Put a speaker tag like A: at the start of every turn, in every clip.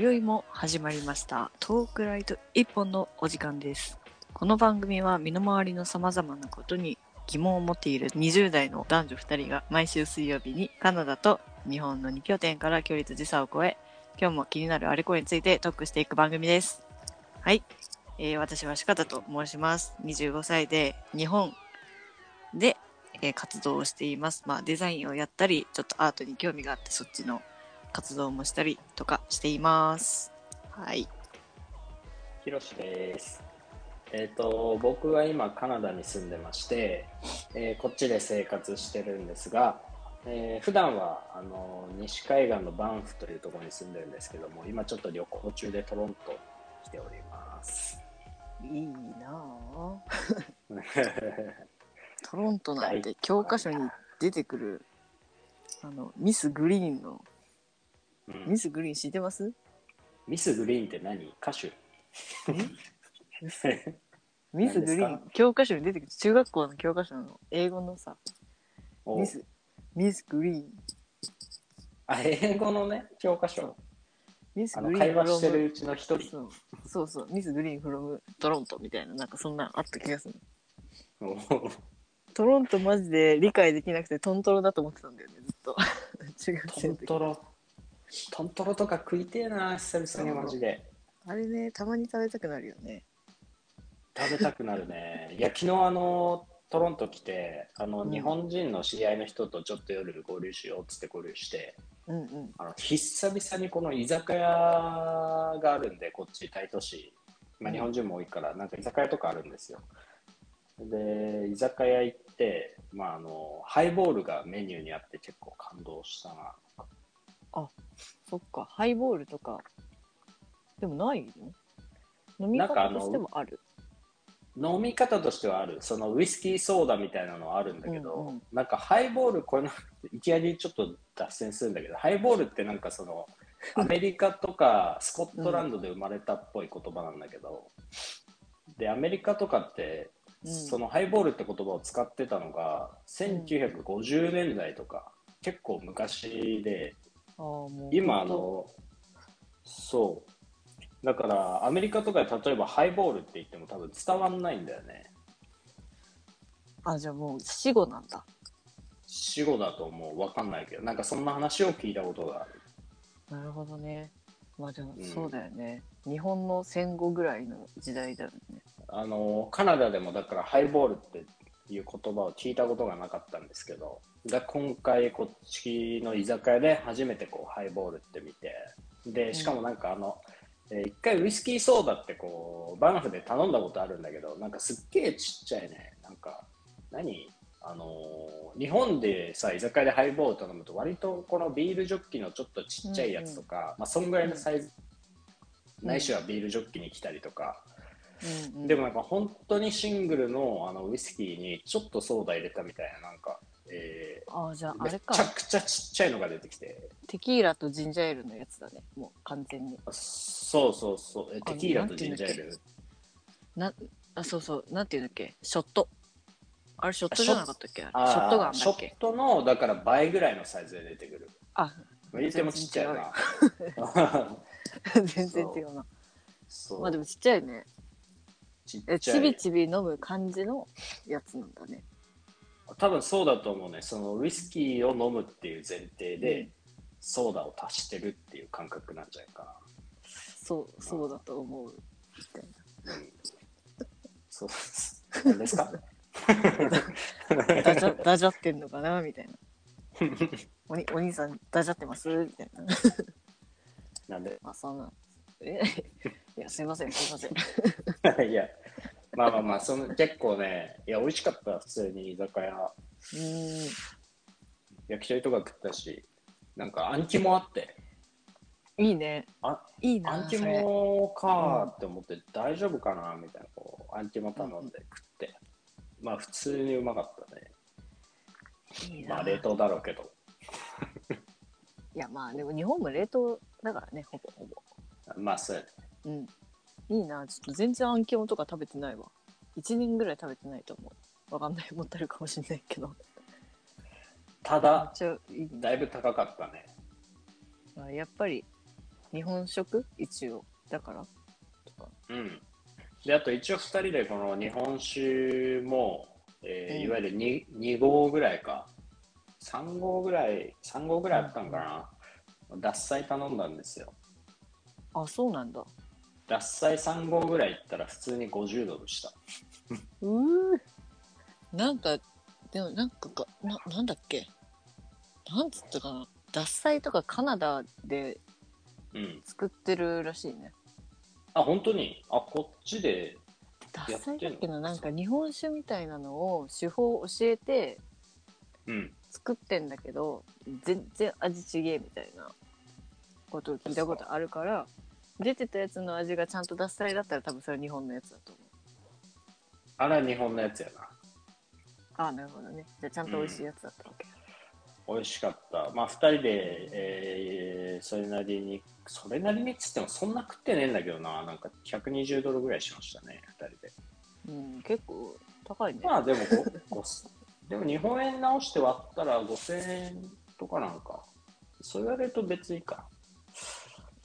A: 今宵も始まりました。トークライト一本のお時間です。この番組は身の回りの様々なことに疑問を持っている20代の男女2人が毎週水曜日にカナダと日本の2拠点から距離と時差を超え今日も気になるあれこれについてトークしていく番組です。はい、えー私は鹿田と申します。25歳で日本で、えー活動をしています。まあデザインをやったりちょっとアートに興味があってそっちの活動もしたりとかしていますはい
B: ひろしです。えっ、と、僕は今カナダに住んでまして、えーこっちで生活してるんですが、えー普段はあの西海岸のバンフというところに住んでるんですけども、今ちょっと旅行中でトロントに来ております。
A: いいなぁ トロントなんて教科書に出てくるあのミスグリーンの
B: うん。
A: ミスグリーン知ってます？
B: ミス・グリーンって何？歌手。
A: ミスグリー
B: 何で
A: ン教科書に出てくる中学校の教科書の英語のさ
B: お。
A: ミスミスグリーン
B: あ、英語のね、教科書。
A: ミス
B: あの
A: グリーン
B: 会話してるうちの一人。
A: そう。そうそう。 Miss Green from Toronto みたいななんかそんなんあった気がする。
B: お
A: トロントマジで理解できなくてトントロだと思ってたんだよねずっと。中学
B: ト
A: 生の時。
B: ントロ。トントロとか食いてえな、久々にマジで。
A: あれねたまに食べたくなるよね
B: 食べたくなるね。いや、昨日あの、トロント来て、あの、
A: うん
B: 日本人の知り合いの人とちょっと夜合流しようっつって合流して、
A: うんうん
B: あの久々にこの居酒屋があるんで、こっち大都市、まあ、日本人も多いから、なんか居酒屋とかあるんですよ。で、居酒屋行って、まあ、あの、ハイボールがメニューにあって結構感動したな。
A: そっか。ハイボールとか。でもないの？飲み
B: なんかあの
A: 方としてもある？
B: 飲み方としてはある。そのウイスキーソーダみたいなのはあるんだけど、
A: うんうん。
B: なんかハイボールこれのいきなりちょっと脱線するんだけどハイボールってなんかその アメリカとかスコットランドで生まれたっぽい言葉なんだけど、でアメリカとかって、
A: うん。
B: そのハイボールって言葉を使ってたのが1950年代とか、結構昔で今あのそう。だからアメリカとかで例えばハイボールって言っても多分伝わんないんだよね。
A: あじゃあもう死後なんだ。
B: 死後だと思う。わかんないけど。なんかそんな話を聞いたことがある。
A: なるほどね。まあでも
B: うん
A: そうだよね、日本の戦後ぐらいの時代だよね。
B: あのカナダでもだからハイボールっていう言葉を聞いたことがなかったんですけどが今回こっちの居酒屋で初めてこうハイボールって見てでしかもなんかあの、えー一回ウイスキーソーダってこうバンフで頼んだことあるんだけどなんかすっげえちっちゃいねなんか何？あのー日本でさ居酒屋でハイボール頼むと割とこのビールジョッキのちょっとちっちゃいやつとか、まあそんぐらいのサイズ、
A: うん
B: ないしはビールジョッキに来たりとか、
A: うんうん。
B: でもなんか本当にシングルのあのウイスキーにちょっとソーダ入れたみたいななんか、え
A: あーじゃあ
B: ー、
A: あれ
B: めちゃ
A: か
B: くちゃちっちゃいのが出てきて。
A: テキーラとジンジャーエールのやつだね。もう完全に。
B: あそうそうそう。テキーラとジンジャーエール？
A: なあそうそう。なんていうんだっけ？ショット。あれショットじゃなかったっけ？ショットガン
B: ショットのだから倍ぐらいのサイズで出てくる。
A: あ。
B: 言ってもちっちゃいな。
A: 全然違うな
B: そう。
A: まあでもちっちゃいね
B: ちっちゃい。
A: えちびちび飲む感じのやつなんだね。
B: 多分そうだと思うね。そのウイスキーを飲むっていう前提で、
A: うん。
B: ソーダを足してるっていう感覚なんじゃないか
A: そうそうだと思う。みたい
B: な、うん、そう何ですか？
A: なダジャダジャってんのかな？みたいな。おにお兄さんダジャってます？みたいな。
B: なんで？
A: あそんな。え？いやすいませんすいません。
B: いや、まあまあまあ、その結構ね、いや、美味しかった、普通に居酒屋。
A: うーん。
B: 焼き鳥とか食ったし、なんか、あん肝あって、
A: いいね。
B: あ
A: いいな
B: あん肝かーって思って、大丈夫かなみたいな、こう、あん肝頼んで食って、まあ、普通にうまかったね。
A: いいな、
B: まあ、冷凍だろうけど、
A: いやまあでも日本も冷凍だからねほぼほぼ。
B: まあ、そうやね。
A: うん。いいな。ちょっと全然あん肝とか食べてないわ。1年ぐらい食べてないと思う。わかんない。もったるかもしれないけど。
B: ただ、だいぶ高かったね。
A: あやっぱり日本食？一応。だから。とか。
B: うん。で、あと一応2人でこの日本酒も、えー
A: うん。
B: いわゆる 2, 2合ぐらいか、3合ぐらい、3合ぐらいあったんかな。獺祭頼んだんですよ。
A: あそうなんだ
B: 獺祭3合ぐらい行ったら普通に50ドルした。
A: うーなんかでもなんかかななんだっけ？なんつったかな？獺祭とかカナダで
B: うん。
A: 作ってるらしいね
B: あ、本当に？あ、こっちで、
A: 獺
B: やってんの？
A: 祭だっけななんか日本酒みたいなのを手法を教えて
B: うん。
A: 作ってんだけど全然味ちげえみたいなことを聞いたことあるから出てたやつの味がちゃんと獺祭だったら多分それは日本のやつだと思う
B: あれは日本のやつやな。
A: ああなるほどねじゃあちゃんと美味しいやつだったわけ、
B: 美味しかった。まあ、2人で、えーそれなりに、それなりにっつってもそんな食ってねえんだけどな、なんか120ドルぐらいしましたね、2人で。
A: うん、結構高いね、
B: まあでも でも日本円直して割ったら5000円とかなんか。そう言われると別にいいか。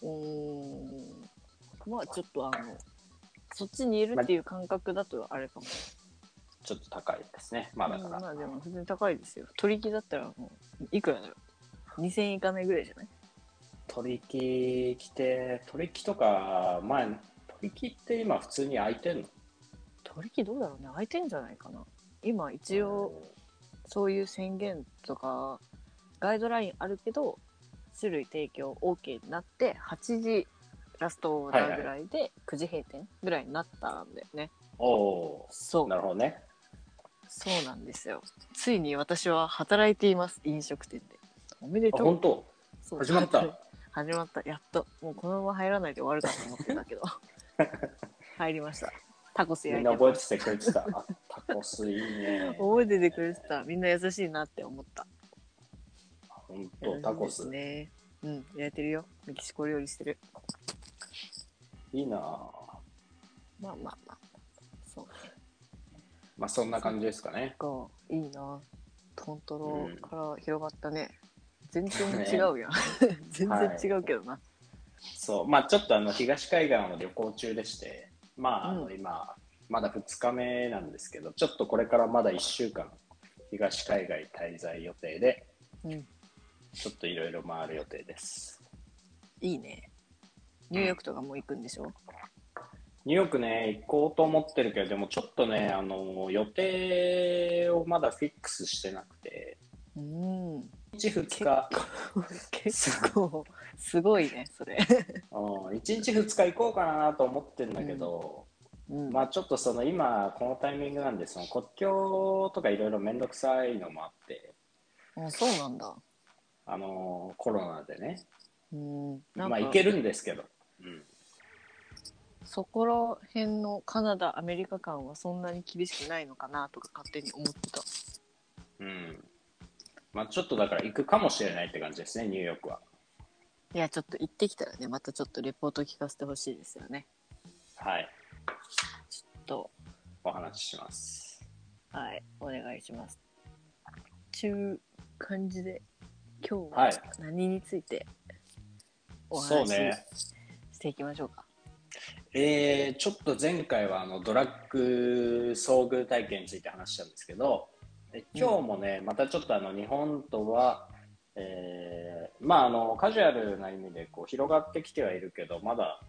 A: うーん。まあちょっとあのそっちにいるっていう感覚だとあれかも、
B: ちょっと高いですね。まあだ。
A: うん
B: から。
A: まあでも普通に高いですよ。取引だったらもういくらだろう。2000円いかないぐらいじゃない？
B: 取引来て、取引とか、前、取引って今普通に空いてんの？
A: 取引どうだろうね。空いてんじゃないかな。今一応そういう宣言とかガイドラインあるけど種類提供 OK になって8時ラストオーダーぐらいで9時閉店ぐらいになったんだよね、
B: おおー、
A: そう。
B: なるほどね。
A: そうなんですよ。ついに私は働いています飲食店で。おめで
B: あ、
A: とう。
B: 本当？
A: そう。
B: 始まった？
A: 始まった。やっと。もうこのまま入らないで終わるかと思ってたけど。入りました。タコス
B: み
A: 焼いてます。
B: んな覚えててくれてた。あタコスいいね。
A: 覚えててくれてた。みんな優しいなって思った
B: 本当タコス。
A: ねうん焼いてるよ。メキシコ料理してる。
B: いいな。ぁ
A: まあまあまあ。そう。
B: まあそんな感じですかね。
A: かいいな。トントロから広がったね、全然違うやん 全然違うけどな、
B: そう、まあちょっとあの東海岸を旅行中でして、まああの
A: うん。
B: 今、まだ2日目なんですけど、ちょっとこれからまだ1週間、東海外滞在予定で、
A: うん
B: ちょっといろいろ回る予定です。
A: いいね。ニューヨークとかも行くんでしょ、
B: ニューヨークね、行こうと思ってるけど、でもちょっとね、あの予定をまだフィックスしてなくて、
A: うん。
B: 1日2日、
A: 結構すごいねそれ、
B: うん、1日2日行こうかなと思ってるんだけど、
A: うん。
B: まあちょっとその今、このタイミングなんで、その国境とかいろいろ面倒くさいのもあって、
A: あそうなんだ
B: あのコロナでね、
A: うん。
B: まあ行けるんですけど、うん、
A: そこら辺のカナダアメリカ間はそんなに厳しくないのかなとか勝手に思ってた。
B: うん。まあちょっとだから行くかもしれないって感じですね、ニューヨークは。
A: いやちょっと行ってきたらねまたちょっとレポート聞かせてほしいですよね。
B: はい、
A: ちょっと。
B: お話しします。
A: はいお願いします。ちゅう感じで今日
B: は
A: はい何についてお話し。していきましょうか、
B: えー、ちょっと前回はあのドラッグ遭遇体験について話したんですけど、え今日もね、またちょっとあの日本とは、えーまああのカジュアルな意味でこう広がってきてはいるけど、まだ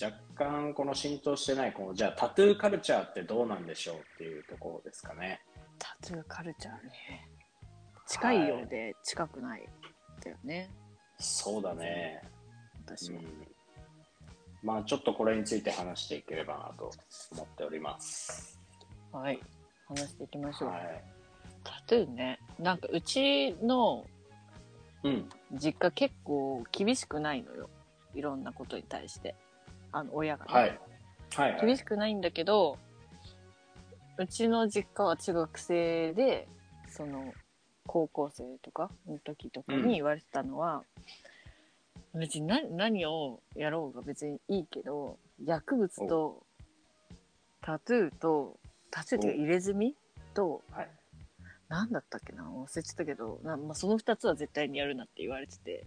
B: 若干この浸透してないこのじゃあタトゥーカルチャーってどうなんでしょうっていうところですかね。
A: タトゥーカルチャーね近いようで近くないだよね、
B: そうだね。
A: 私は、
B: うんまあちょっとこれについて話していければなと思っております。
A: はい話していきましょう、
B: はい。
A: タトゥーねなんかうちの
B: うん。
A: 実家結構厳しくないのよいろんなことに対してあの親がね、
B: はい。はい、はい。
A: 厳しくないんだけどうちの実家は中学生でその高校生とかの時とかに言われてたのは、別に何何をやろうが別にいいけど薬物とタトゥーとタトゥーっていうか入れ墨と
B: はい。
A: 何だったっけな忘れてたけどな、まあ、その2つは絶対にやるなって言われてて。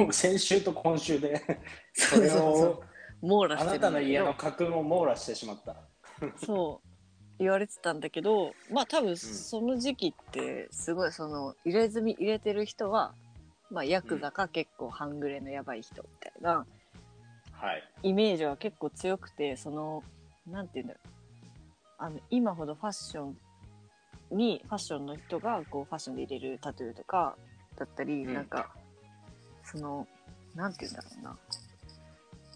B: も う先週と今週で
A: そ
B: れを
A: 網羅して
B: あなたの家の家訓を網羅してしまった。
A: そう言われてたんだけどまあ多分その時期ってすごいその入れ墨入れてる人は、まあ、ヤクザか結構半グレのやばい人みたいな
B: はい。
A: イメージは結構強くてそのなんて言うんだろう。あの今ほどファッションにファッションの人がこうファッションで入れるタトゥーとかだったり、
B: うん。
A: なんかそのなんて言うんだろうな、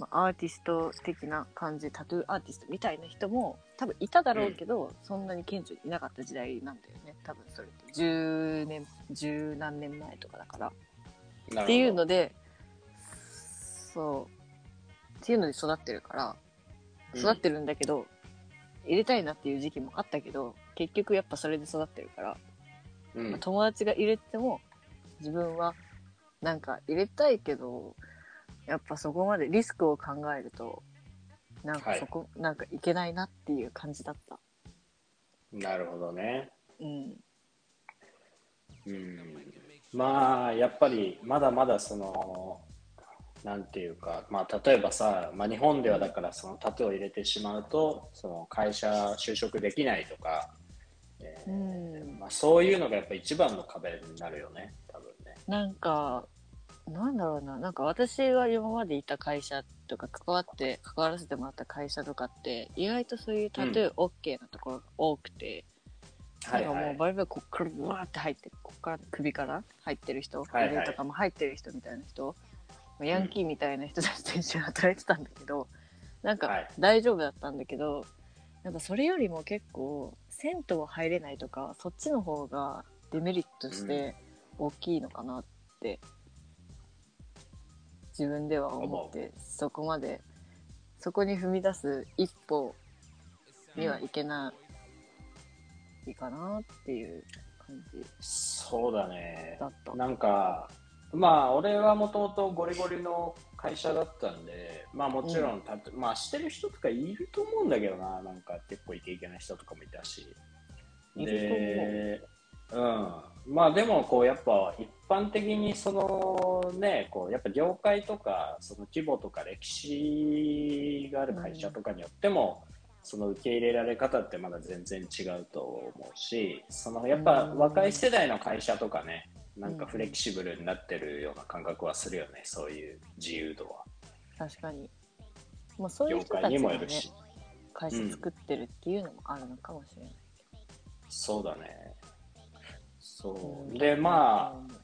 A: まあ、アーティスト的な感じタトゥーアーティストみたいな人も多分いただろうけど、そんなに顕著にいなかった時代なんだよね。多分それって。10年十何年前とかだから。っていうのでそう。っていうので育ってるから
B: うん。
A: 育ってるんだけど、入れたいなっていう時期もあったけど結局やっぱそれで育ってるから、
B: うん。
A: まあ友達が入れても自分はなんか入れたいけどやっぱそこまでリスクを考えるとなんかそこ、なんかいけないなっていう感じだった。
B: なるほどね。
A: うん
B: うん、まあやっぱりまだまだそのなんていうか、まあ、例えばさ、まあ、日本ではだからそのタトゥーを入れてしまうとその会社就職できないとか、えー
A: うん
B: まあ、そういうのがやっぱ一番の壁になるよね多分ね。
A: なんか、なんだろうな、なんか私が今までいた会社とか関わって、関わらせてもらった会社とかって、意外とそういうタトゥー OK なところが多くて、
B: はいは
A: なんかもうバリバリこっからブワーって入って、こっから首から入ってる人、
B: はいはい。
A: 腕とかも入ってる人みたいな人、まあヤンキーみたいな人たちと一緒に働いてたんだけど、なんか
B: はい。
A: 大丈夫だったんだけど、なんかそれよりも結構、銭湯入れないとか、そっちの方がデメリットして大きいのかなって、自分では思って、そこまで、そこに踏み出す一歩にはいけないかなっていう感じ
B: そうだね。
A: だった。
B: なんかまあ俺はもともとゴリゴリの会社だったんでまあもちろんたと、まあしてる人とかいると思うんだけどななんか結構イケイケな人とかもいたし。でうんまあでもこうやっぱ一般的にそのねこうやっぱ業界とかその規模とか歴史がある会社とかによっても、その受け入れられ方ってまだ全然違うと思うしそのやっぱ
A: うん
B: 若い世代の会社とかねなんかフレキシブルになってるような感覚はするよねそういう自由度は
A: 確かに。まあそういう
B: 業界に
A: 人たちがね
B: もよるし、
A: 会社作ってるっていうのもあるのかもしれない。
B: そうだねそう、
A: うん。
B: でまあ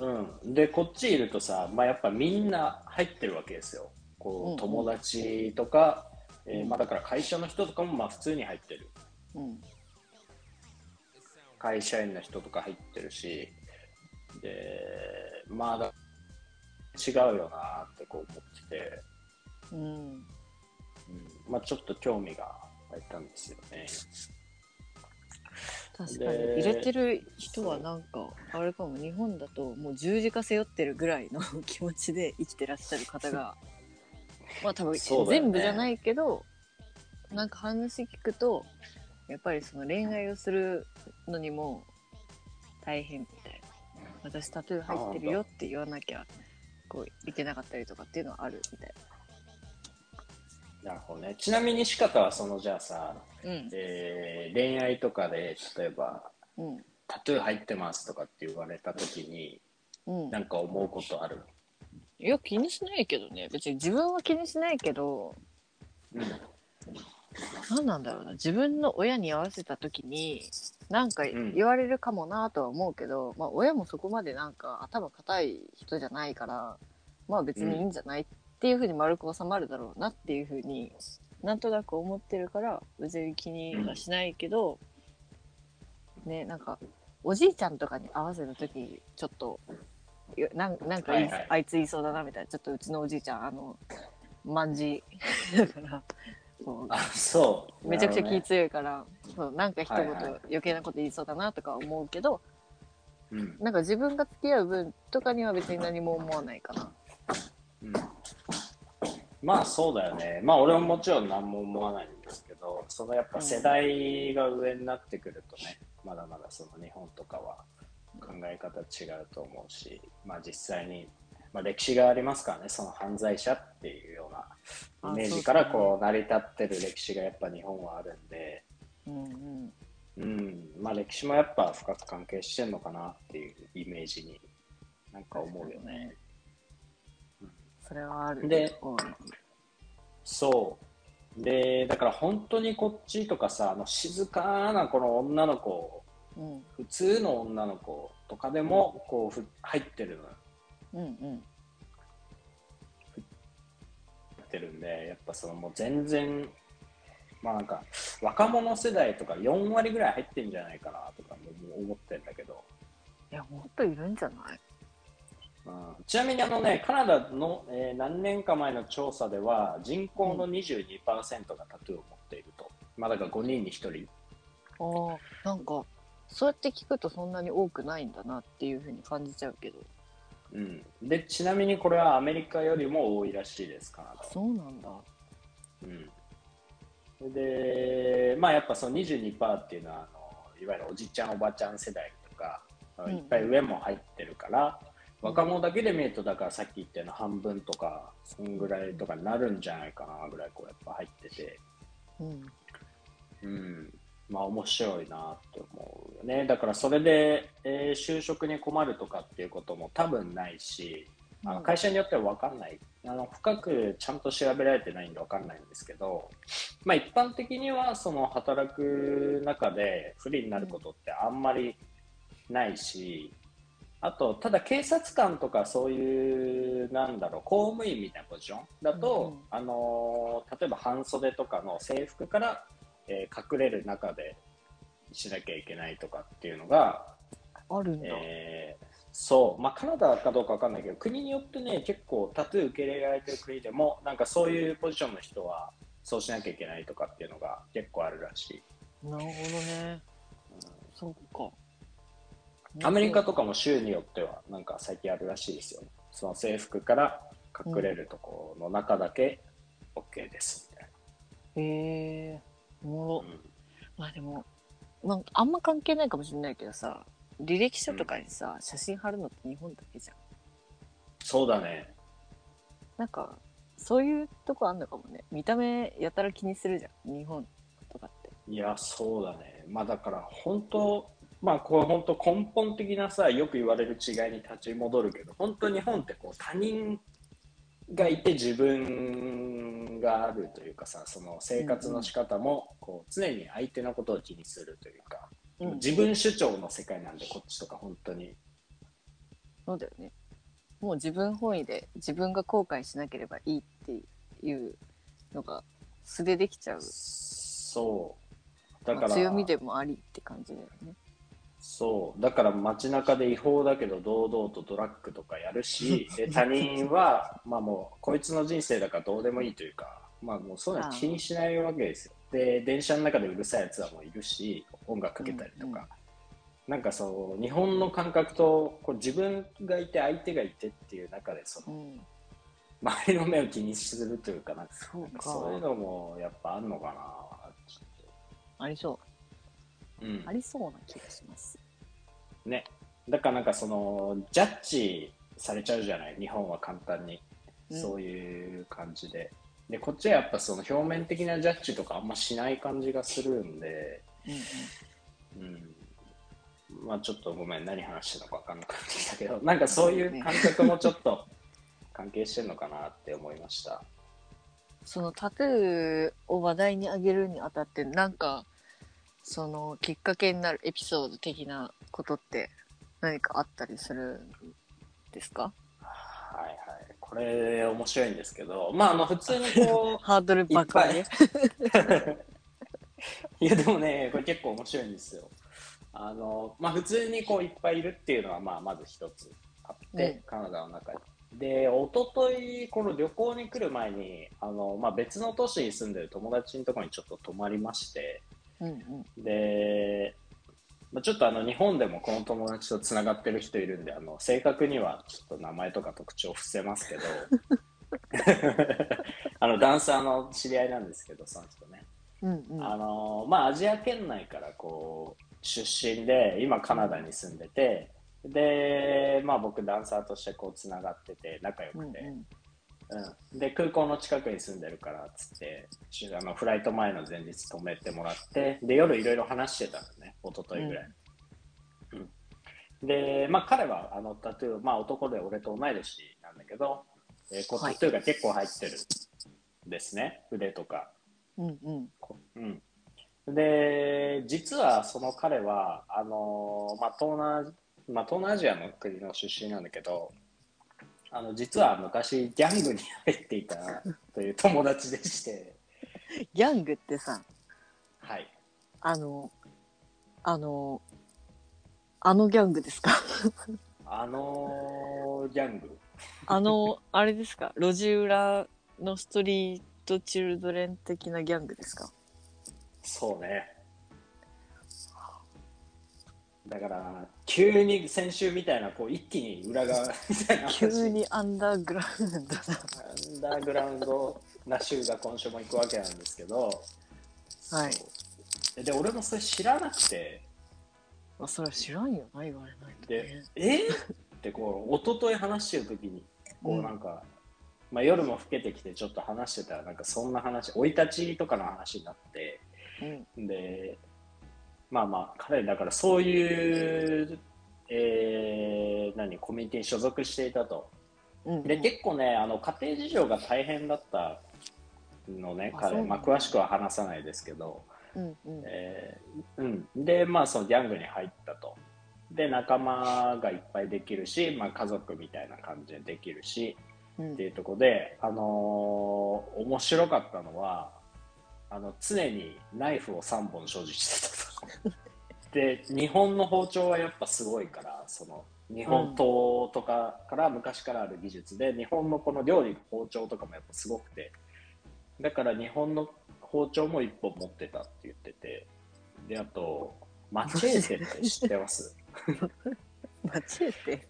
A: うん。
B: でこっちいるとさ、まあ、やっぱみんな入ってるわけですよ。こ
A: う
B: 友達とか、えー
A: うん。
B: まあ、だから会社の人とかもまあ普通に入ってる。
A: うん。
B: 会社員の人とか入ってるしでまあだ違うよなってこう思ってて、
A: うん。
B: うん。まあ、ちょっと興味が湧いたんですよね
A: 確かに。
B: で
A: 入れてる人はなんかあれかも。日本だともう十字架背負ってるぐらいの 気持ちで生きてらっしゃる方が まあ多分
B: そうだよね。
A: 全部じゃないけど、なんか話聞くとやっぱりその恋愛をするのにも大変みたいな。私タトゥー入ってるよって言わなきゃこういけなかったりとかっていうのはあるみたい
B: なるほどね。ちなみに仕方はそのじゃあさ、
A: なうん。
B: えー恋愛とかで例えば
A: うん。
B: タトゥー入ってますとかって言われた時に
A: うん。
B: なんか思うことある？
A: いや気にしないけどね。別に自分は気にしないけど
B: うん。
A: 何なんだろうな。自分の親に合わせた時になんか
B: ん
A: 言われるかもなとは思うけど、まあ親もそこまでなんか頭固い人じゃないからまあ別にいいんじゃないっていうふうに丸く収まるだろうなっていうふうになんとなく思ってるから別に気にはしないけど、ねなんかおじいちゃんとかに合わせた時ちょっとよなんなんか
B: はいはい。
A: あいつ言いそうだなみたいなちょっとうちのおじいちゃんあのまんじだからそう。
B: あそう。
A: めちゃくちゃ気強いから、そうなんか一言
B: はいはい。
A: 余計なこと言いそうだなとか思うけど、
B: ほどね
A: なんか自分が付き合う分とかには別に何も思わないかな。
B: うんうんまあそうだよね。まあ俺ももちろん何も思わないんですけどそのやっぱ世代が上になってくるとねまだまだその日本とかは考え方違うと思うし、まあ、実際に、まあ、歴史がありますからねその犯罪者っていうようなイメージからこう成り立ってる歴史がやっぱ日本はあるんで、
A: うんうん。
B: うん。まあ、歴史もやっぱ深く関係してんのかなっていうイメージになんか思うよね。
A: それはある
B: で
A: 大いに
B: そう。でだから本当にこっちとかさあの静かなこの女の子
A: うん。
B: 普通の女の子とかでもこうふ入ってるのよ。
A: うんうん。
B: てるんでやっぱそのもう全然まあなんか若者世代とか4割ぐらい入ってんじゃないかなとかも思ってんだけど、
A: いやもっといるんじゃない？
B: うん。ちなみにあのねカナダの、えー何年か前の調査では人口の22%がタトゥーを持っていると、まあだから5人に1人。
A: ああなんかそうやって聞くとそんなに多くないんだなっていうふうに感じちゃうけど。
B: うん、でちなみにこれはアメリカよりも多いらしいです、カナダ。は。
A: そうなんだ。
B: うん、で、まあ、やっぱその22%っていうのはあの、いわゆるおじちゃん、おばちゃん世代とか、
A: ん。
B: いっぱい上も入ってるから、若者だけで見ると、だからさっき言ったような半分とか、そんぐらいとかになるんじゃないかなぐらい、こうやっぱ入ってて。
A: うん
B: うん、まあ面白いなと思うよね。だからそれで、えー就職に困るとかっていうことも多分ないし、あの
A: うん
B: 会社によっては分かんない。あの深くちゃんと調べられてないんで分かんないんですけど、まあ一般的にはその働く中で不利になることってあんまりないし、あと、ただ警察官とかそういう、なんだろう、公務員みたいなポジションだと、
A: うんうん。
B: あのー例えば半袖とかの制服から、えー隠れる中でしなきゃいけないとかっていうのが、
A: あるんだ、
B: えーそう、まあ、カナダかどうかわかんないけど、国によってね、結構タトゥー受け入れられてる国でも、なんかそういうポジションの人は、そうしなきゃいけないとかっていうのが結構あるらしい。
A: なるほどね。そうか
B: アメリカとかも州によっては、なんか最近あるらしいですよ。その制服から隠れるところの中だけ OK ですみたい
A: へえおもろ
B: な。うん
A: まあでもなんかあんま関係ないかもしれないけどさ履歴書とかにさ、写真貼るのって日本だけじゃん
B: そうだね。
A: なんかそういうとこあんのかもね見た目やたら気にするじゃん日本とかって
B: いや、そうだね。まあだから本当、まあこれ本当根本的なさ、よく言われる違いに立ち戻るけど、本当日本ってこう他人がいて自分があるというかさ、その生活の仕方もこう常に相手のことを気にするというか、
A: うん
B: 自分主張の世界なんで、こっちとか本当に。
A: そうだよねもう自分本位で自分が後悔しなければいいっていうのが素でできちゃう、
B: そう。だ
A: まあ
B: から、
A: 強みでもありって感じだよね
B: そう。だから街中で違法だけど堂々とドラッグとかやるし、で他人は、まあもう、こいつの人生だからどうでもいいというか、まあもうそういうの気にしないわけですよ。で、電車の中でうるさいやつはもういるし、音楽かけたりとか。
A: うんうん
B: なんかそう、日本の感覚と、こう自分がいて相手がいてっていう中で、その、
A: うん
B: 周りの目を気にするというか、なんか
A: そう
B: いうのもやっぱあんのかな
A: ありそ
B: う
A: ありそうな気がします。
B: ね、だからなんかそのジャッジされちゃうじゃない？日本は簡単に、
A: うん。
B: そういう感じで。でこっちはやっぱその表面的なジャッジとかあんましない感じがするんで、
A: うんうん。
B: うん。まあちょっとごめん。何話してるのか分かんなくなってきたけど。なんかそういう感覚もちょっと関係してるのかなって思いました。
A: そのタトゥーを話題にあげるにあたってなんかそのきっかけになるエピソード的なことって何かあったりするんですか？
B: はいはい。これ面白いんですけどまああの普通にこう
A: ハードル爆上げ？
B: いっい。やでもね、これ結構面白いんですよ。あのまあ、普通にこういっぱいいるっていうのは、まあ、まず一つあって、
A: うん。
B: カナダの中に。で、一昨日この旅行に来る前にあの、まあ、別の都市に住んでる友達のところにちょっと泊まりまして、
A: うんうん。
B: で、まあ、ちょっとあの日本でもこの友達とつながってる人いるんで、あの正確にはちょっと名前とか特徴伏せますけど、あのダンサーの知り合いなんですけど、その人ね。
A: うんうん。
B: あのまあ、アジア圏内からこう出身で今カナダに住んでてで、まあ僕ダンサーとしてこうつながってて仲良
A: うん
B: くて、うん。で空港の近くに住んでるからっつってしあのフライト前の前日泊めてもらってで夜いろいろ話してたのね一昨日ぐらい、うん。でまあ彼はあのタトゥー、まあ、男で俺と同い年なんだけど、えーこう
A: はい。
B: タトゥーが結構入ってるんですね腕とか。
A: うんうん。
B: こうん、で実はその彼はあの、まあ東南まあ、東南アジアの国の出身なんだけどあの実は昔ギャングに入っていたという友達でして、
A: ギャングってさ
B: はい、
A: あのあのあのギャングですか？
B: あのギャング？
A: あのあれですか？路地裏のストリートチルドレン的なギャングですか？
B: そうねだから急に先週みたいなこう一気に裏側みたいな。話
A: 急にアンダーグラウンド。な
B: アンダーグラウンドな週が今週も行くわけなんですけど、
A: はい。
B: で俺もそれ知らなくて。
A: あそれは知らんよ。な言われないと
B: で
A: ね「
B: え？っ?」ってこう一昨日話してる時にこ
A: う
B: うんなんか、まあ、夜も更けてきてちょっと話してたらなんかそんな話生い立ちとかの話になって。
A: うん。
B: でまあまあ彼だからそういう、えー何コミュニティに所属していたと。
A: うん
B: で結構ねあの家庭事情が大変だったのね彼、まあ、詳しくは話さないですけど、
A: うんうん。
B: えーうん、でまあそのギャングに入ったと。で仲間がいっぱいできるし、まあ、家族みたいな感じでできるし
A: うん。
B: っていうところで、あのー面白かったのはあの常にナイフを3本所持してたと。で日本の包丁はやっぱすごいからその日本刀とかから昔からある技術で、日本のこの料理の包丁とかもやっぱすごくてだから日本の包丁も1本持ってたって言っててであとマチェーテって知ってます？
A: 間違えて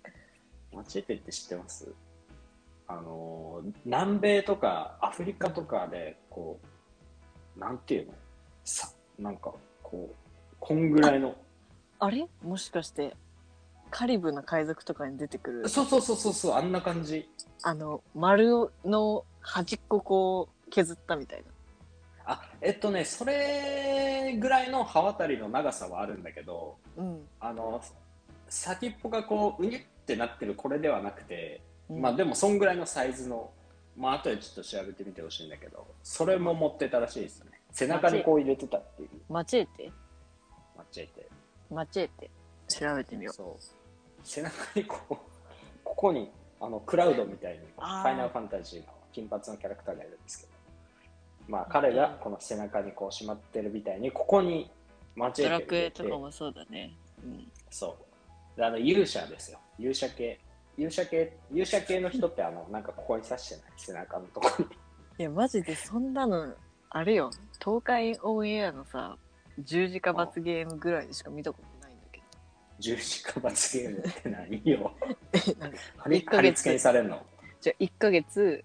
B: マチェーテって知ってます？あの南米とかアフリカとかでこうなんていうの？さなんかこうこんぐらいの。
A: あれ？もしかしてカリブの海賊とかに出てくる？
B: そうそうそうそうそうあんな感じ。
A: あの丸の端っここう削ったみたいな。
B: あえっとねそれぐらいの刃渡りの長さはあるんだけど
A: うん、
B: あの先っぽがこううにゅってなってるこれではなくて、
A: うん。
B: まあでもそんぐらいのサイズのまあ後でちょっと調べてみてほしいんだけどそれも持ってたらしいですね。背中にこう入れてたっていう。
A: マチェーテ？
B: マチェーテ。
A: マチェーテ。調べてみよう。
B: そう。背中にこうここにあのクラウドみたいにファイナルファンタジーの金髪のキャラクターがいるんですけど。まあ彼がこの背中にこうしまってるみたいにここにマチェ
A: ドラクエとかもそうだね。うん。
B: そう。であの勇者ですよ。勇者系勇者系勇者系の人ってあのなんかここに刺してない？背中のところに。
A: いやマジでそんなのあれよ。東海オンエアのさ十字架罰ゲームぐらいでしか見たことないんだけ
B: 十字架罰ゲームって何よ。
A: どなんか
B: 貼り付けにされるの？
A: じゃあ1ヶ月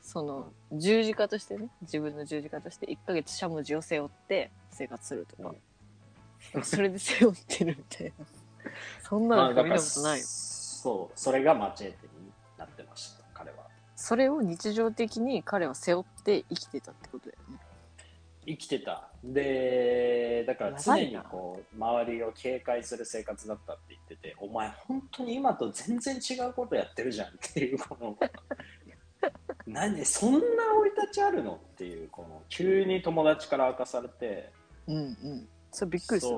A: その十字架としてね自分の十字架として1ヶ月しゃもじを背負って生活するとか、それで背負ってるみたいな。そんなの見たことないよ、
B: そうそれがマチェーテになってました彼は。
A: それを日常的に彼は背負って生きてたってことだよね。
B: 生きてた。でだから常にこう周りを警戒する生活だったって言っててお前本当に今と全然違うことやってるじゃんっていうこの 何そんな生い立ちあるのっていうこの急に友達から明かされて。
A: うんうん。それびっくりする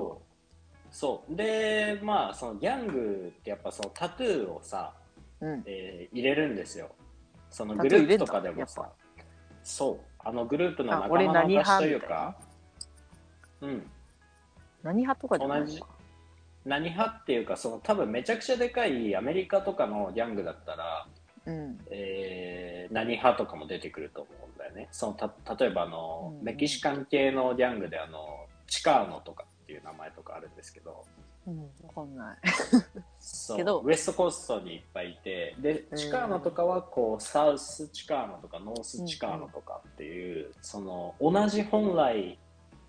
B: そう。でまあそのギャングってやっぱそのタトゥーをさ、
A: うん。
B: えー入れるんですよ。その
A: タ
B: グループとかでもさ。そう。あのグループの
A: あ
B: 仲間の証という
A: 派？みたいな
B: か。うん。
A: 何派とかじゃないの
B: 同じ。
A: か
B: 何派っていうかその多分めちゃくちゃでかいアメリカとかのギャングだったら、
A: うん。
B: えー何派とかも出てくると思うんだよね。そのた例えばあの、
A: うん。
B: メキシカン系のギャングであのチカーノとかっていう名前とかあるんですけど。
A: うんわかんない。
B: そう。
A: けど。
B: ウエストコーストにいっぱいいて。でチカーノとかはこうサウスチカーノとかノースチカーノとかっていう、その同じ本来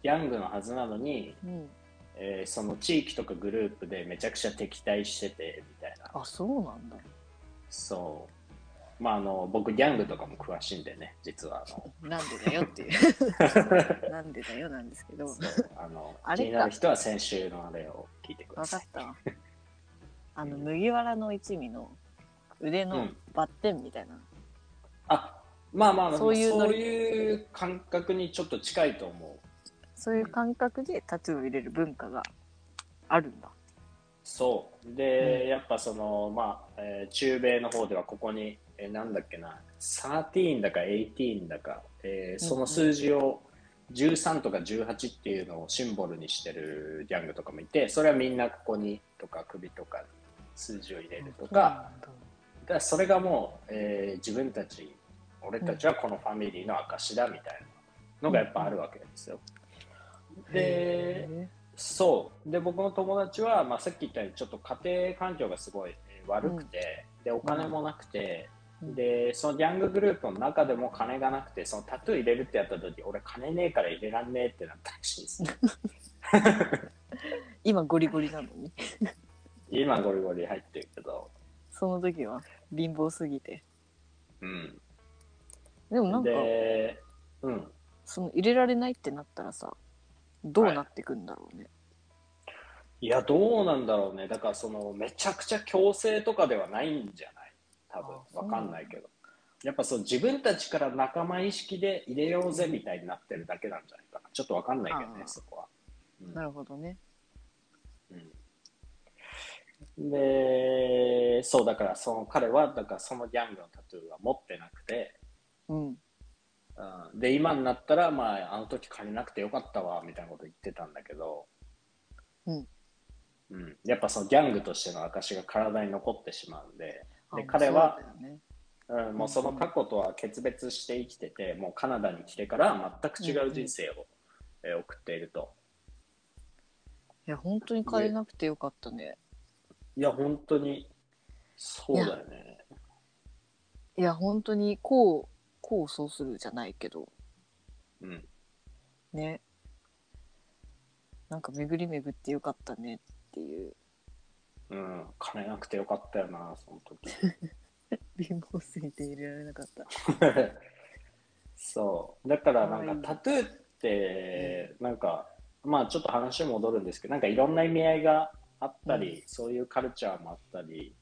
B: ギャングのはずなのに
A: うん。
B: えーその地域とかグループでめちゃくちゃ敵対しててみたいな。
A: あそうなんだ。
B: そうまああの僕ギャングとかも詳しいんでね実はあの。
A: なんでだよっていう。なんでだよなんですけど。
B: そうあの
A: あれか。
B: 気になる人は先週のあれを聞いてくだ
A: 分か
B: さい
A: った。わ あの麦わらの一味の腕の
B: うん。
A: バッテンみたいな、
B: あまあまあ
A: そ
B: そうういうう
A: い
B: う感覚にちょっと近いと思う。
A: そういう感覚でタトゥーを入れる文化があるんだ。
B: そう。で、やっぱそのまあ、えー中米の方ではここに、えーなんだっけな。13だか18だか、えーその数字を13とか18っていうのをシンボルにしてるギャングとかもいてそれはみんなここにとか首とかに数字を入れるとか、だからそれがもう、えー自分たち俺たちはこのファミリーの証だみたいなのがやっぱあるわけですよ。で
A: へ
B: そう。で僕の友達は、まあ、さっき言ったようにちょっと家庭環境がすごいえー悪くて、でお金もなくて、
A: うん
B: でそのギャンググループの中でも金がなくてそのタトゥー入れるってやった時俺金ねえから入れらんねえってなったらしいです。
A: 今ゴリゴリなのに。
B: 今ゴリゴリ入ってるけど。
A: その時は貧乏すぎて。
B: うん。
A: でもなんか
B: でうん。
A: その入れられないってなったらさどうなってくんだろうね、
B: いやどうなんだろうね。だからそのめちゃくちゃ強制とかではないんじゃない？多分わかんないけど。やっぱそう自分たちから仲間意識で入れようぜみたいになってるだけなんじゃないかな。ちょっとわかんないけどねそこは、うん。
A: なるほどね。
B: うん。でそうだからその彼はだからそのギャングのタトゥーは持ってなくて、
A: うん。
B: うん、で今になったら、まあ、あの時借りなくてよかったわみたいなこと言ってたんだけど、
A: うん。
B: うん、やっぱそのギャングとしての証が体に残ってしまうんで。
A: あ
B: で彼は
A: そう
B: ん、もうその過去とは決別して生きててもうカナダに来てから全く違う人生を、えー送っていると。
A: いや本当に変えなくてよかったね。
B: いや本当にそうだよね。
A: いや本当にこうこうそうするじゃないけど。
B: うん。
A: ね。なんか巡り巡ってよかったねっていう
B: うん金なくてよかったよなその時。
A: 貧乏すぎて入れられなかった。
B: そう。だからなん
A: か
B: タトゥーってなんかまあちょっと話戻るんですけどなんかいろんな意味合いがあったり、そういうカルチャーもあったり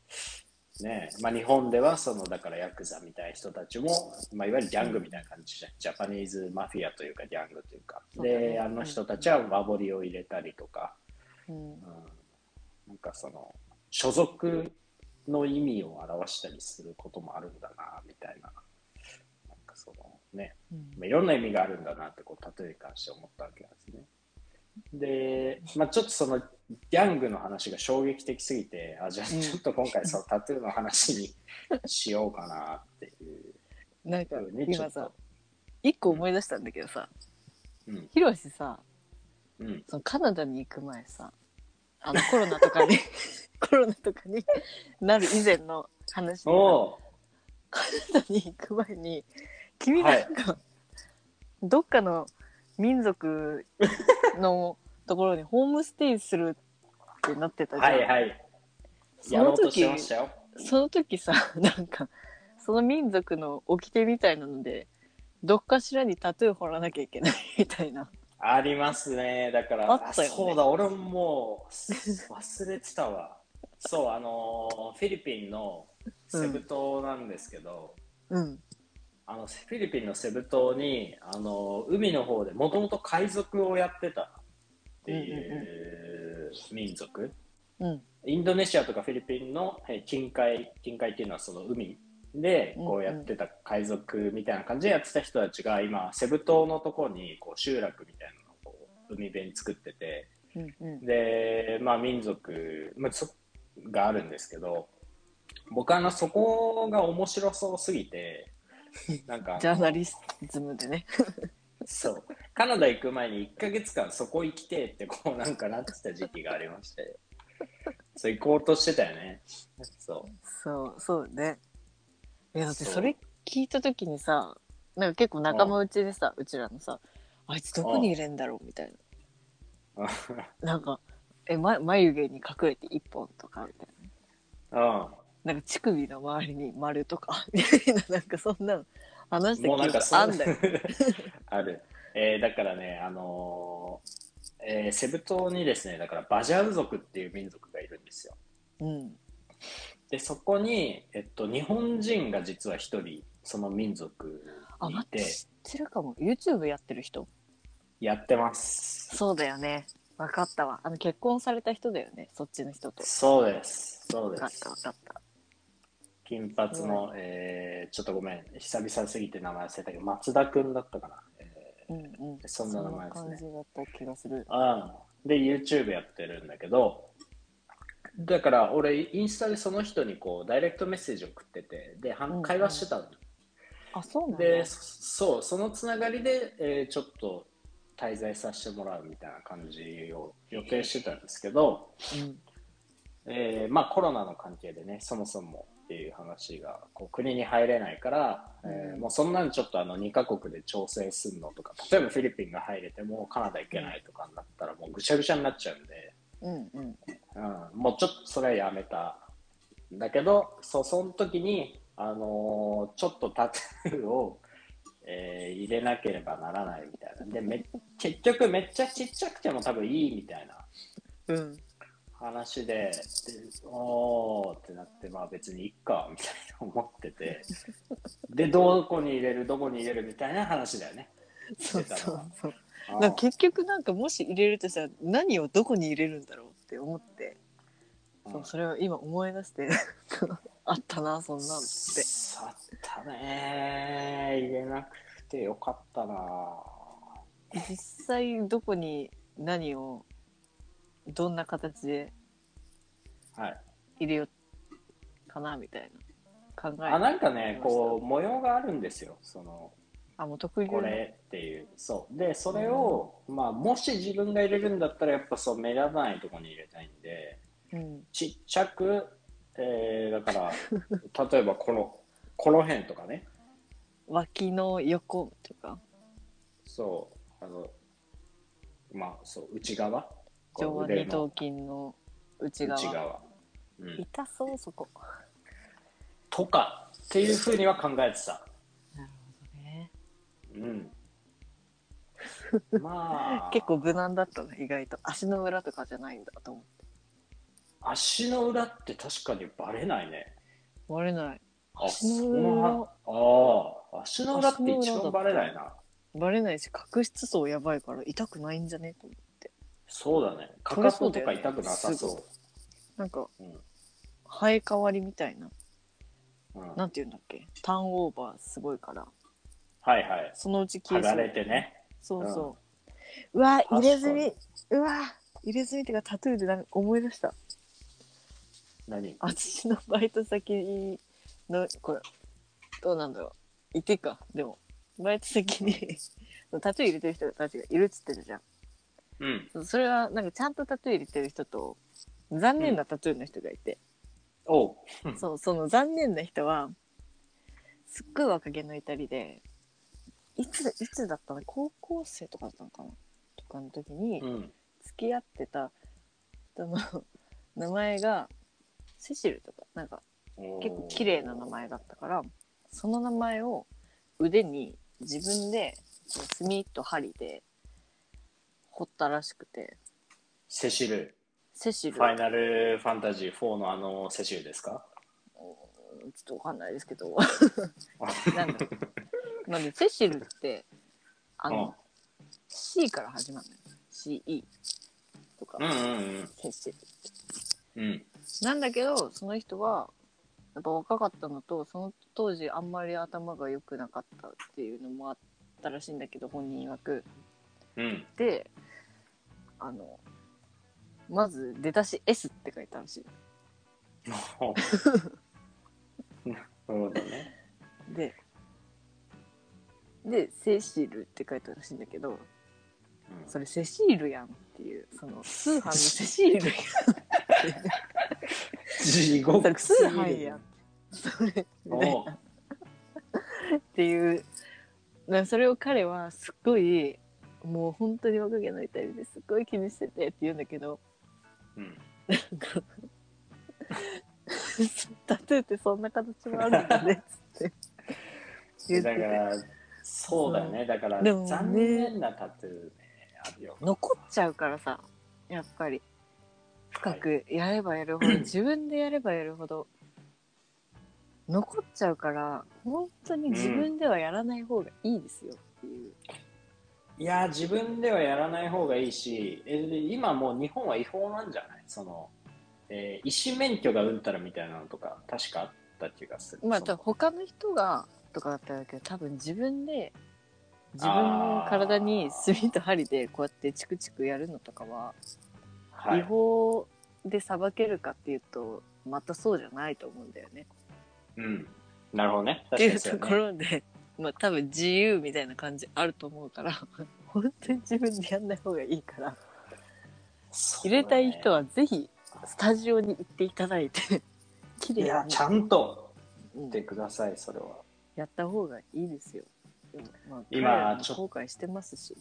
B: ねまあ、日本ではそのだからヤクザみたいな人たちも、まあ、いわゆるギャングみたいな感じじゃん。ジャパニーズマフィアというかギャングというか。であの人たちは和彫りを入れたりとか、
A: うん。
B: うん、なんかその所属の意味を表したりすることもあるんだなみたいな。なんかそのね
A: うん。
B: まあいろんな意味があるんだなってこう例えに関して思ったわけなんですね。で、まあ、ちょっとそのギャングの話が衝撃的すぎてあじゃあ
A: うん。
B: ちょっと今回そのタトゥーの話にしようかなっていう。
A: なんか今さ。一個思い出したんだけどさ
B: うん。
A: ヒロシさ
B: うん。
A: そのカナダに行く前さあのコロナとかに コロナとかになる以前の話でカナダに行く前に君なんか、どっかの民族のところにホームステイするってなってたじゃん。
B: はいはい
A: その
B: やろうとして
A: 時
B: ましたよ。
A: その時さなんかその民族の掟みたいなのでどっかしらにタトゥー彫らなきゃいけないみたいな。
B: ありますね。だから、
A: ね
B: そうだ、俺ももう忘れてたわ。そう、あのーフィリピンのセブ島なんですけど、
A: うん。
B: あのフィリピンのセブ島に、あのー海の方でもともと海賊をやってたっていう民族、
A: うん。
B: インドネシアとかフィリピンのえー近海、近海っていうのはその海でこうやってた海賊みたいな感じでやってた人たちが今、セブ島のところにこう集落みたいなのをこう海辺に作ってて、
A: うんうん。
B: で、まあ民族、まあ、そがあるんですけど、僕はあのそこが面白そうすぎて、なんか、
A: ジャーナリズムでね。
B: そう、カナダ行く前に1ヶ月間そこ行きてえってこう なんかなってた時期がありまして、そう行こうとしてたよね。そう。
A: そう、そうね。いや、だって
B: そ
A: れ聞いた時にさ、なんか結構仲間内でさ、うちらのさ、あいつどこにいるんだろうみたいな。なんかえ、ま、眉毛に隠れて一本とかみたいな
B: うん。
A: なんか乳首の周りに丸とか みたいななんかそんなの話して
B: もうなんかそ
A: あんだよ
B: ある。えーだからね、あのーえーセブ島にですね、だからバジャウ族っていう民族がいるんですよ。
A: うん
B: で、そこに、えっと、日本人が実は一人、その民族
A: あ
B: にいて、
A: 待って知ってるかも。YouTube やってる人？
B: やってます。
A: そうだよね。分かったわ。あの結婚された人だよね。そっちの人と。
B: そうです。そうです。
A: 分かった。分かった。
B: 金髪の、えーちょっとごめん、久々すぎて名前忘れたけど、松田くんだったかな。え
A: うんうん。
B: そんな名前ですね。
A: 感じだった気がする。
B: ーうん。で、YouTube やってるんだけど、だから俺、インスタでその人にこう、ダイレクトメッセージ送ってて、で、会話してたの。
A: あそうなんだ。
B: で、そそう、そのつながりで、えーちょっと滞在させてもらうみたいな感じを予定してたんですけど、
A: うん。
B: えーまあコロナの関係でね、そもそもっていう話が、こう国に入れないから、えー
A: うん。
B: もうそんなんちょっとあの2カ国で調整するのとか、例えばフィリピンが入れてもカナダ行けないとかになったらもうぐちゃぐちゃになっちゃうんで、
A: うんうん。
B: うん、もうちょっとそれはやめた。んだけど、そうその時に、あのーちょっとタトゥーを、えー入れなければならないみたいな。で、め結局めっちゃちっちゃくても多分いいみたいな。
A: うん。
B: 話で、でおーってなって、まあ別にいっか、みたいな思ってて、で、どこに入れる、どこに入れるみたいな話だよね。
A: そうそうそうなんか結局なんかもし入れるとしたら何をどこに入れるんだろうって思って、そうそれを今思い出して あったなそんなんって。
B: さったね。入れなくてよかったな。
A: 実際どこに何をどんな形で
B: はい。
A: 入れようかなみたいな考え
B: あ、なんかね、こう、模様があるんですよ。その、
A: あもう得意
B: これっていう。そう。で、それを、まあ、もし自分が入れるんだったら、やっぱそう、目立たないところに入れたいんで、
A: うん
B: ちっちゃく、えー、だから、例えばこの、この辺とかね。
A: 脇の横とか
B: そう。あの、まあ、そう、内側。こ
A: 上
B: 腕
A: 二頭筋の内側
B: 内側。うん。
A: 痛そうそこ
B: とかっていうふうには考えてた。うん。まあ、
A: 結構無難だったね意外と足の裏とかじゃないんだと思って
B: 足の裏って確かにバレないね。
A: 割れない
B: あ
A: 足の
B: そ
A: 裏
B: のああ、足の裏って一番バレないな。
A: バレないし角質層やばいから痛くないんじゃねと思って
B: そうだね。かかととか痛くなさそ
A: なんか
B: う。うん。
A: 生え変わりみたいな
B: うん、
A: なんて言うんだっけ？ターンオーバーすごいから
B: はいはい。
A: そのうち消えそう。
B: れてね。
A: そうそう、うわ入れ墨。
B: 確
A: う。わ入れ墨っていうかタトゥーでなんか思い出した。
B: 何？
A: 私のバイト先のこれどうなんだろう。言ってかでも。バイト先に タトゥー入れてる人たちがいるっつってるじゃん。
B: うん。
A: それはなんかちゃんとタトゥー入れてる人と残念なタトゥーの人がいて、
B: おう。
A: そうその残念な人はすっごい若気の至りでいついつだったの？高校生とかだったのかな？とかの時に
B: うん。
A: 付き合ってた人の 名前がセシルとかなんか結構綺麗な名前だったからその名前を腕に自分で墨と針で彫ったらしくて。
B: セシル。
A: セシル。
B: ファイナルファンタジー4のあのセシルですか？
A: うんちょっとわかんないですけど。なんだなんでセシルってあの、C から始まるのよ CE とか、
B: うんうんうん。
A: セシル
B: うん。
A: なんだけどその人はやっぱ若かったのとその当時あんまり頭が良くなかったっていうのもあったらしいんだけど本人曰く
B: うん。
A: であのまず出だし S って書いたらしい
B: なるほどね。
A: ででセシルって書いたらしいんだけどそれセシールやんっていうその通販の セシールやん
B: 地獄。
A: それ通販やん。それ
B: おう。
A: っていうなそれを彼はすっごいもう本当に若気の至りですっごい気にしててって言うんだけど
B: うん。
A: なんかタトゥーってそんな形もあるんだねっつって
B: だから、そうだよね。だから、
A: でもね
B: 残念なタトゥーね、あるよ。
A: 残っちゃうからさやっぱり。深くやればやるほど、自分でやればやるほど残っちゃうから本当に自分ではやらない方がいいですよ。っていう、
B: いやー、自分ではやらない方がいいし、えで今もう日本は違法なんじゃない？その、えー医師免許がうんたらみたいなのとか、確かあった気がする。
A: まあ
B: その。
A: 他の人がとかだったらだけど多分自分で自分の体に墨と針でこうやってチクチクやるのとかは
B: い。
A: 法で裁けるかっていうとまたそうじゃないと思うんだよね。
B: うん。なるほどね。
A: っていうとこ。ろで、まあ多分自由みたいな感じあると思うから 本当に自分でやんない方がいいから入れたい人
B: は。
A: はぜひスタジオに行っていただいて綺麗
B: いや、
A: に
B: ちゃんとってください、それは。
A: やった方がいいですよ。でもまあ、
B: 今
A: 彼らも
B: ちょ
A: 後悔してますし。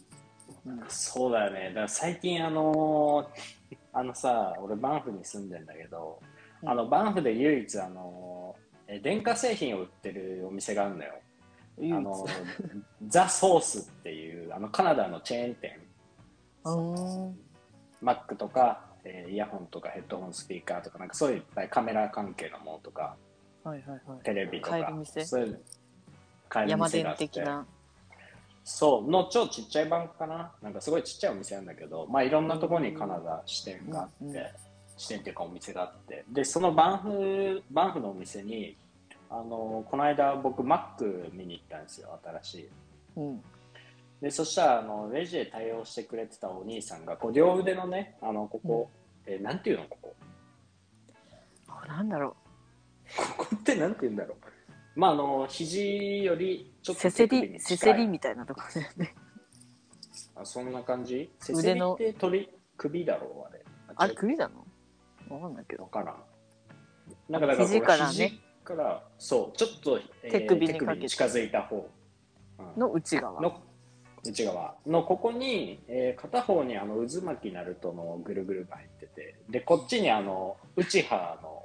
A: うん
B: そうだよね。だから最近あのー あのさ、俺バンフに住んでんだけど、
A: うん
B: あのバンフで唯一あのーえ電化製品を売ってるお店があるのよ。
A: 唯一
B: あのザ・ソースっていうあのカナダのチェーン店。
A: うーん
B: Mac とか、えーイヤホンとかヘッドホンスピーカーとかなんかそういういっぱいカメラ関係のものとか
A: はいはいはい。
B: テレビとか
A: 買える店
B: そういう買える
A: 山
B: 店があって。
A: 電的な。
B: そうの超ちっちゃい版かな。なんかすごいちっちゃいお店なんだけどまあいろんなところにカナダ支店があって、
A: うんうん
B: 支店っていうかお店があって。でそのバンフバンフのお店にあのこの間僕 Mac 見に行ったんですよ新しい。
A: うん。
B: でそしたらあのレジで対応してくれてたお兄さんがこう両腕のねあのここ、えーなんていうのここ？
A: あなんだろ
B: ここってなんて言うんだろう。まああの肘よりちょ
A: う。
B: っと
A: せせり、せせりみたいなとこだよね。
B: あそんな感じ？せせり
A: 腕の
B: って鳥？首だろうあれ。
A: あれ首なの？わかんないけど。
B: わからん。なんかだから
A: 肘からね
B: 肘からそうちょっと、えー
A: 手首にかけて
B: 近づいた方、うん
A: の内側。
B: の内側のここに、えー片方にあの渦巻きナルトのぐるぐるが入っててでこっちにあの内葉の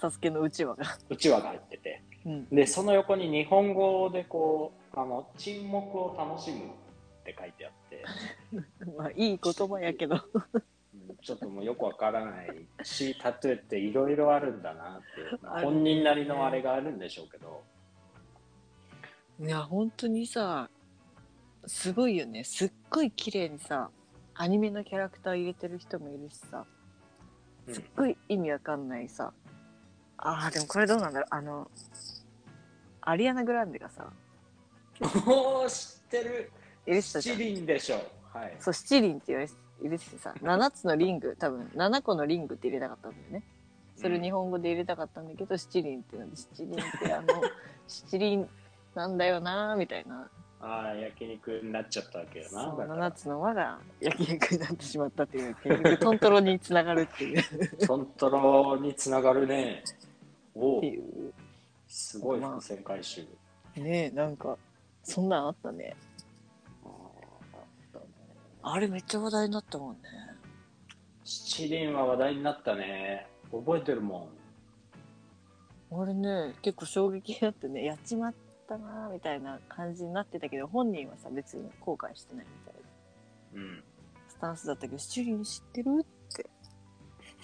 A: サスケの内輪が。
B: 内輪が入ってて
A: うん。
B: でその横に日本語でこうあの沈黙を楽しむって書いてあって、
A: まあ、いい言葉やけど。
B: うんちょっともうよくわからないしタトゥーっていろいろあるんだなって本人なりのあれがあるんでしょうけど
A: いや、本当にさ、すごいよね。すっごい綺麗にさ、アニメのキャラクター入れてる人もいるしさ、
B: うん
A: すっごい意味わかんないさ。ああ、でもこれどうなんだろう。あの、アリアナ・グランデがさ、
B: おー知ってる。
A: 入れてたじゃ
B: 七
A: ん。
B: 輪でしょ。はい。
A: そう、七輪って言われて入れててさ、7つのリング、多分7個のリングって入れたかったんだよね。それ日本語で入れたかったんだけど、七輪ってなんで、七輪ってあの、七輪なんだよなーみたいな。
B: ああ焼肉になっちゃったわけよな
A: そう
B: だから。
A: 7つの輪が焼肉になってしまったっていう結局トントロにつながるっていう。っ
B: トントロにつながるね。おお
A: ていう
B: すごい伏線回収、
A: ねえなんかそんなんあったね。
B: あーあったね。
A: あれめっちゃ話題になったもんね。
B: 七輪は話題になったね。覚えてるもん。
A: あれね結構衝撃だってねやっちまったなーみたいな感じになってたけど本人はさ別に後悔してないみたいな。
B: うん。
A: スタンスだったけど七輪知ってるって。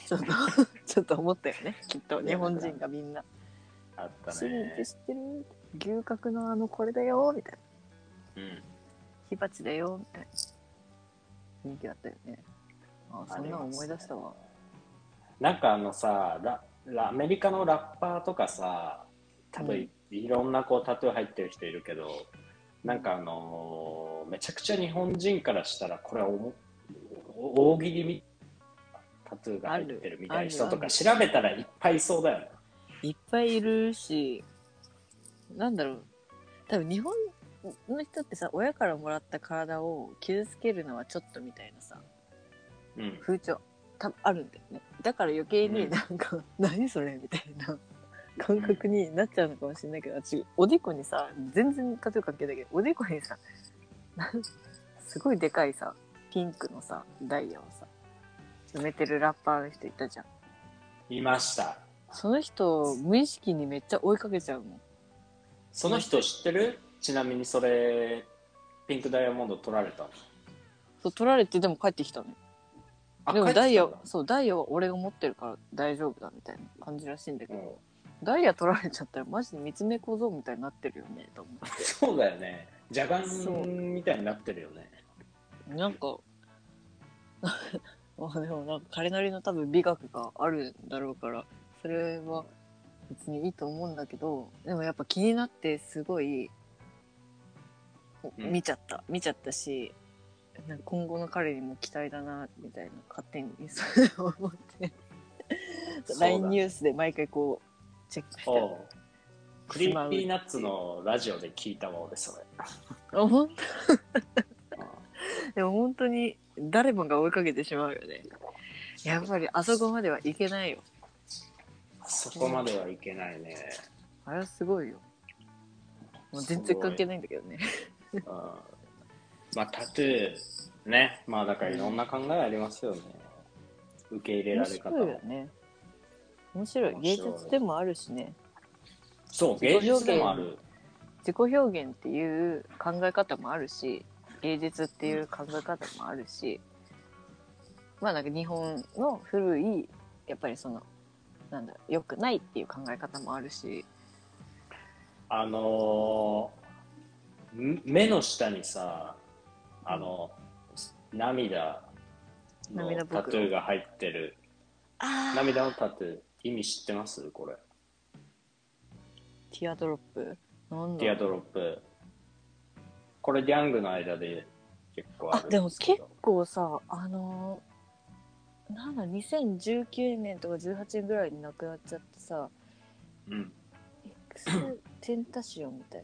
A: ちょっと ちょっと思ったよねきっと。日本人がみんな
B: あった
A: 七輪って
B: ね
A: 知ってる？牛角のあのこれだよみたいな。
B: うん。
A: 火鉢だよみたいな雰囲気だったよね。あそんなの思い出したわ、
B: なんかあのさララアメリカのラッパーとかさ多分い,、いろんなこうタトゥー入ってる人いるけどなんかあのーめちゃくちゃ日本人からしたらこれはおもお大喜利みタトゥーが入ってるみたいな人とか
A: あるある
B: 調べたらいっぱいいそうだよね
A: いっぱいいるしなんだろう。多分日本の人ってさ親からもらった体を傷つけるのはちょっとみたいなさ
B: うん。
A: 風潮多分あるんだよね。だから余計に
B: うん。
A: なんか、何それみたいな感覚になっちゃうのかもしれないけど私おでこにさ全然タトゥー関係ないけどおでこにさ すごいでかいさ、ピンクのさ、ダイヤをさ、埋めてるラッパーの人いたじゃん。
B: いました。
A: その人、無意識にめっちゃ追いかけちゃうもん。
B: その人知ってる？ちなみにそれ、ピンクダイヤモンド取られたの？
A: そう、取られてでも帰ってきたね。
B: あ
A: でもダイヤそう、ダイヤは俺が持ってるから大丈夫だみたいな感じらしいんだけど、
B: うん
A: ダイヤ取られちゃったらマジで三つ目小僧みたいになってるよね、と思って。
B: そうだよね。ジャガンみたいになってるよね。
A: なんか、まあでもなんか彼なりの多分美学があるんだろうから、それは別にいいと思うんだけど、でもやっぱ気になってすごい、
B: うん
A: 見ちゃった。見ちゃったし、なんか今後の彼にも期待だな、みたいな勝手にそう思って。LINE ニュースで毎回こう、チェックして
B: Creepy Nutsのラジオで聞いたわ、俺、それ。
A: あ本当？でも本当に誰もが追いかけてしまうよね。やっぱりあそこまではいけないよ。
B: そこまではいけないね。
A: あれはすごいよ。もう全然関係ないんだけどね。
B: うんまあ、タトゥー、ね。まあ、だからいろんな考えありますよね。受け入れら
A: 面
B: れ方も
A: 白いよ。ね。面白い。芸術でもあるしね。
B: そう、芸術でもある。
A: 自己表現っていう考え方もあるし、芸術っていう考え方もあるし、まあなんか日本の古い、やっぱりその、なんだろう、良くないっていう考え方もあるし、
B: あのーん目の下にさ、あの、涙のタトゥーが入ってる。
A: あ
B: 涙のタトゥー、意味知ってます？これ。
A: ティアドロップ？なんだ
B: ティアドロップ。これ、ギャングの間で結構あ
A: あ
B: るん
A: でも結
B: すけど。
A: 構さあのーなんだ2019年とか18年ぐらいに亡くなっちゃってさ
B: うん。
A: テンタシオンみたい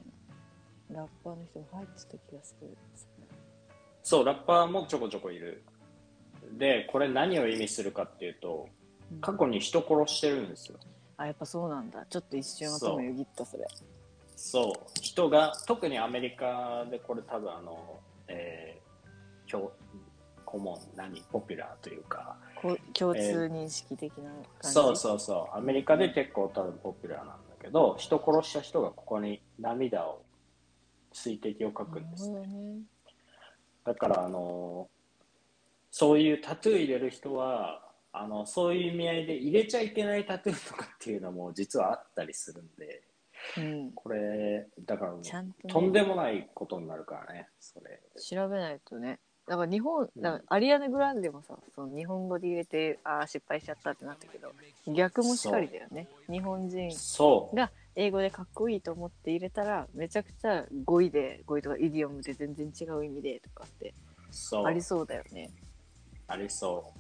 A: な。ラッパーの人が入ってた気がする。
B: そう、ラッパーもちょこちょこいる。で、これ何を意味するかっていうと、
A: うん。
B: 過去に人殺してるんですよ。
A: あやっぱそうなんだ。ちょっと一瞬頭よぎったそれ。
B: そう、人が、特にアメリカでこれ多分あの、えー、共コモン、何、ポピュラーというか、
A: 共通認識的な感じ、
B: そうそうそう、アメリカで結構多分ポピュラーなんだけど、人殺した人がここに涙を、水滴を描くんですね。
A: ね。
B: だから、あのそういうタトゥー入れる人は、あの、そういう意味合いで入れちゃいけないタトゥーとかっていうのも実はあったりするんで、
A: うん。
B: これ、だから、
A: と、ね、
B: とんでもないことになるからね、それ。
A: 調べないとねだから日本だからアリアナ・グランデもさその日本語で入れてああ失敗しちゃったってなったけど逆もしっかりだよね日本人
B: そう。
A: が英語でかっこいいと思って入れたらめちゃくちゃ語彙で語彙とかイディオムで全然違う意味でとかって
B: そう。
A: ありそうだよね
B: ありそ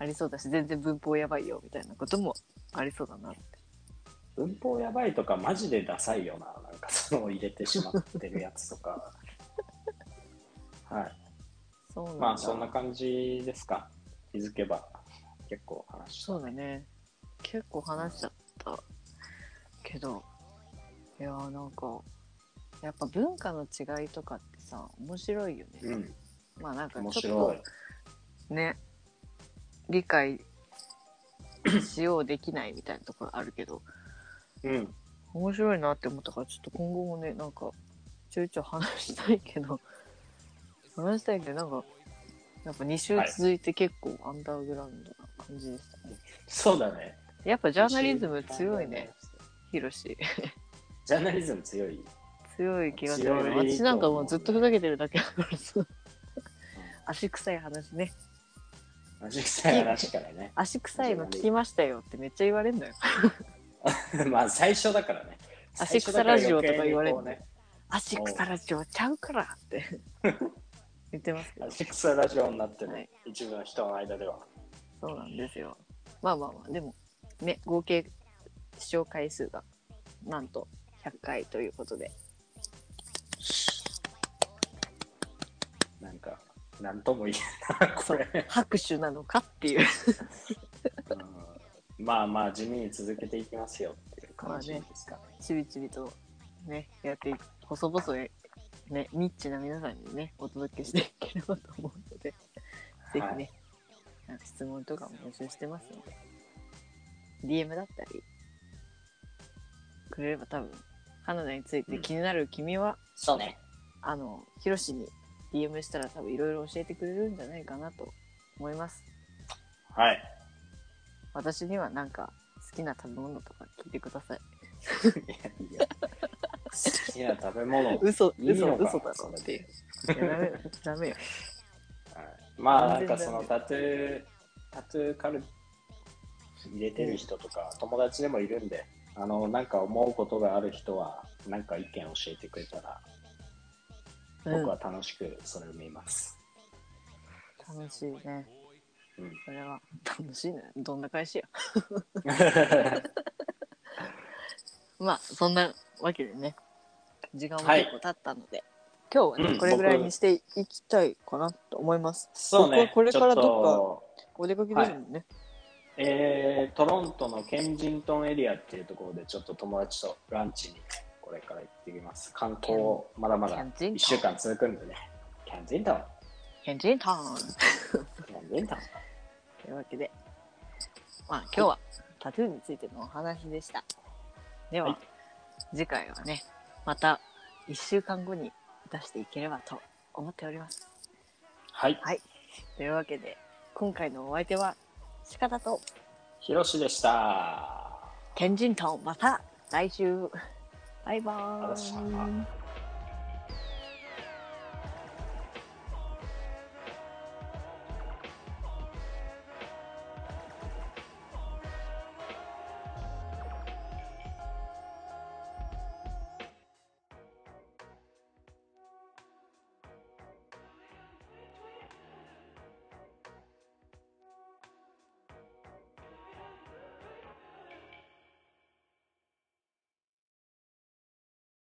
A: ありそうだし全然文法やばいよみたいなこともありそうだなって
B: う。文法やばいとかマジでダサいよな。なんかその入れてしまってるやつとか。はい。
A: そう
B: まあそんな感じですか。気づけば結構話した。
A: そうだね結構話しちゃったけどいやーなんかやっぱ文化の違いとかってさ面白いよね、
B: うん。
A: まあなんか
B: 面
A: ちょっと。ね理解しようできないみたいなところあるけど
B: うん。
A: 面白いなって思ったからちょっと今後もねなんかちょいちょい話したいけど話したいけどなんかやっぱ2週続いて結構アンダーグラウンドな感じでしたね、
B: そうだね。
A: やっぱジャーナリズム強いね。ヒロシ
B: ジャーナリズム強い。
A: 強い気がする私なんかもうずっとふざけてるだけだからさ足臭い話ね
B: マジ臭い話からね。
A: 足臭いの聞きましたよってめっちゃ言われるんだよ
B: まあ最初だからね。
A: 足草ラジオとか言われる
B: ね。
A: 足臭ラジオちゃうからって言ってますけど。
B: 足草ラジオになってる、
A: はい。
B: 一部の人の間では。
A: そうなんですよ。まあまあまあ。でもね合計視聴回数がなんと100回ということで。
B: なんか、なんとも言えない。これ。
A: 拍手なのかっていう。
B: うん。まあまあ地味に続けていきますよっていう感じですかね。
A: ちびちびとねやってい細々やね、ニッチな皆さんにね、お届けしていければと思うので、ぜひね、
B: はい
A: 質問とかも募集してますので、DM だったり、くれれば多分、カナダについて気になる君は、
B: そうね。
A: あの、ヒロシに DM したら多分いろいろ教えてくれるんじゃないかなと思います。
B: はい。
A: 私にはなんか好きな食べ物とか聞いてください。
B: いやいや好きな食べ物。
A: 嘘、嘘、嘘だろっていう。ダメよ、ダメよ。
B: はいまあなんかそのタトゥー、タトゥーカル入れてる人とか友達でもいるんで、あの、なんか思うことがある人は、なんか意見教えてくれたら、僕は楽しくそれを見ます。
A: 楽しいね。
B: うん。
A: それは楽しいね。どんな返しや。まあ、そんなわけでね、時間も結構経ったので、今日はね、
B: うん
A: これぐらいにしていきたいかなと思います。
B: そうね。
A: ここれから
B: ちょっ
A: どお出かけですもんね。
B: えートロントのケンジントンエリアっていうところでちょっと友達とランチにこれから行ってきます。観光まだまだ
A: ケンジントン
B: 1週間続くんでね。ケンジントン。
A: ケンジントン
B: ケンジントン。
A: というわけで、まあ今日はタトゥーについてのお話でした。では、
B: はい
A: 次回はね、また1週間後に出していければと思っております。
B: はい。
A: はい。というわけで、今回のお相手は、鹿田と
B: ひろしでした。
A: ケンジントン、また来週バイバーイ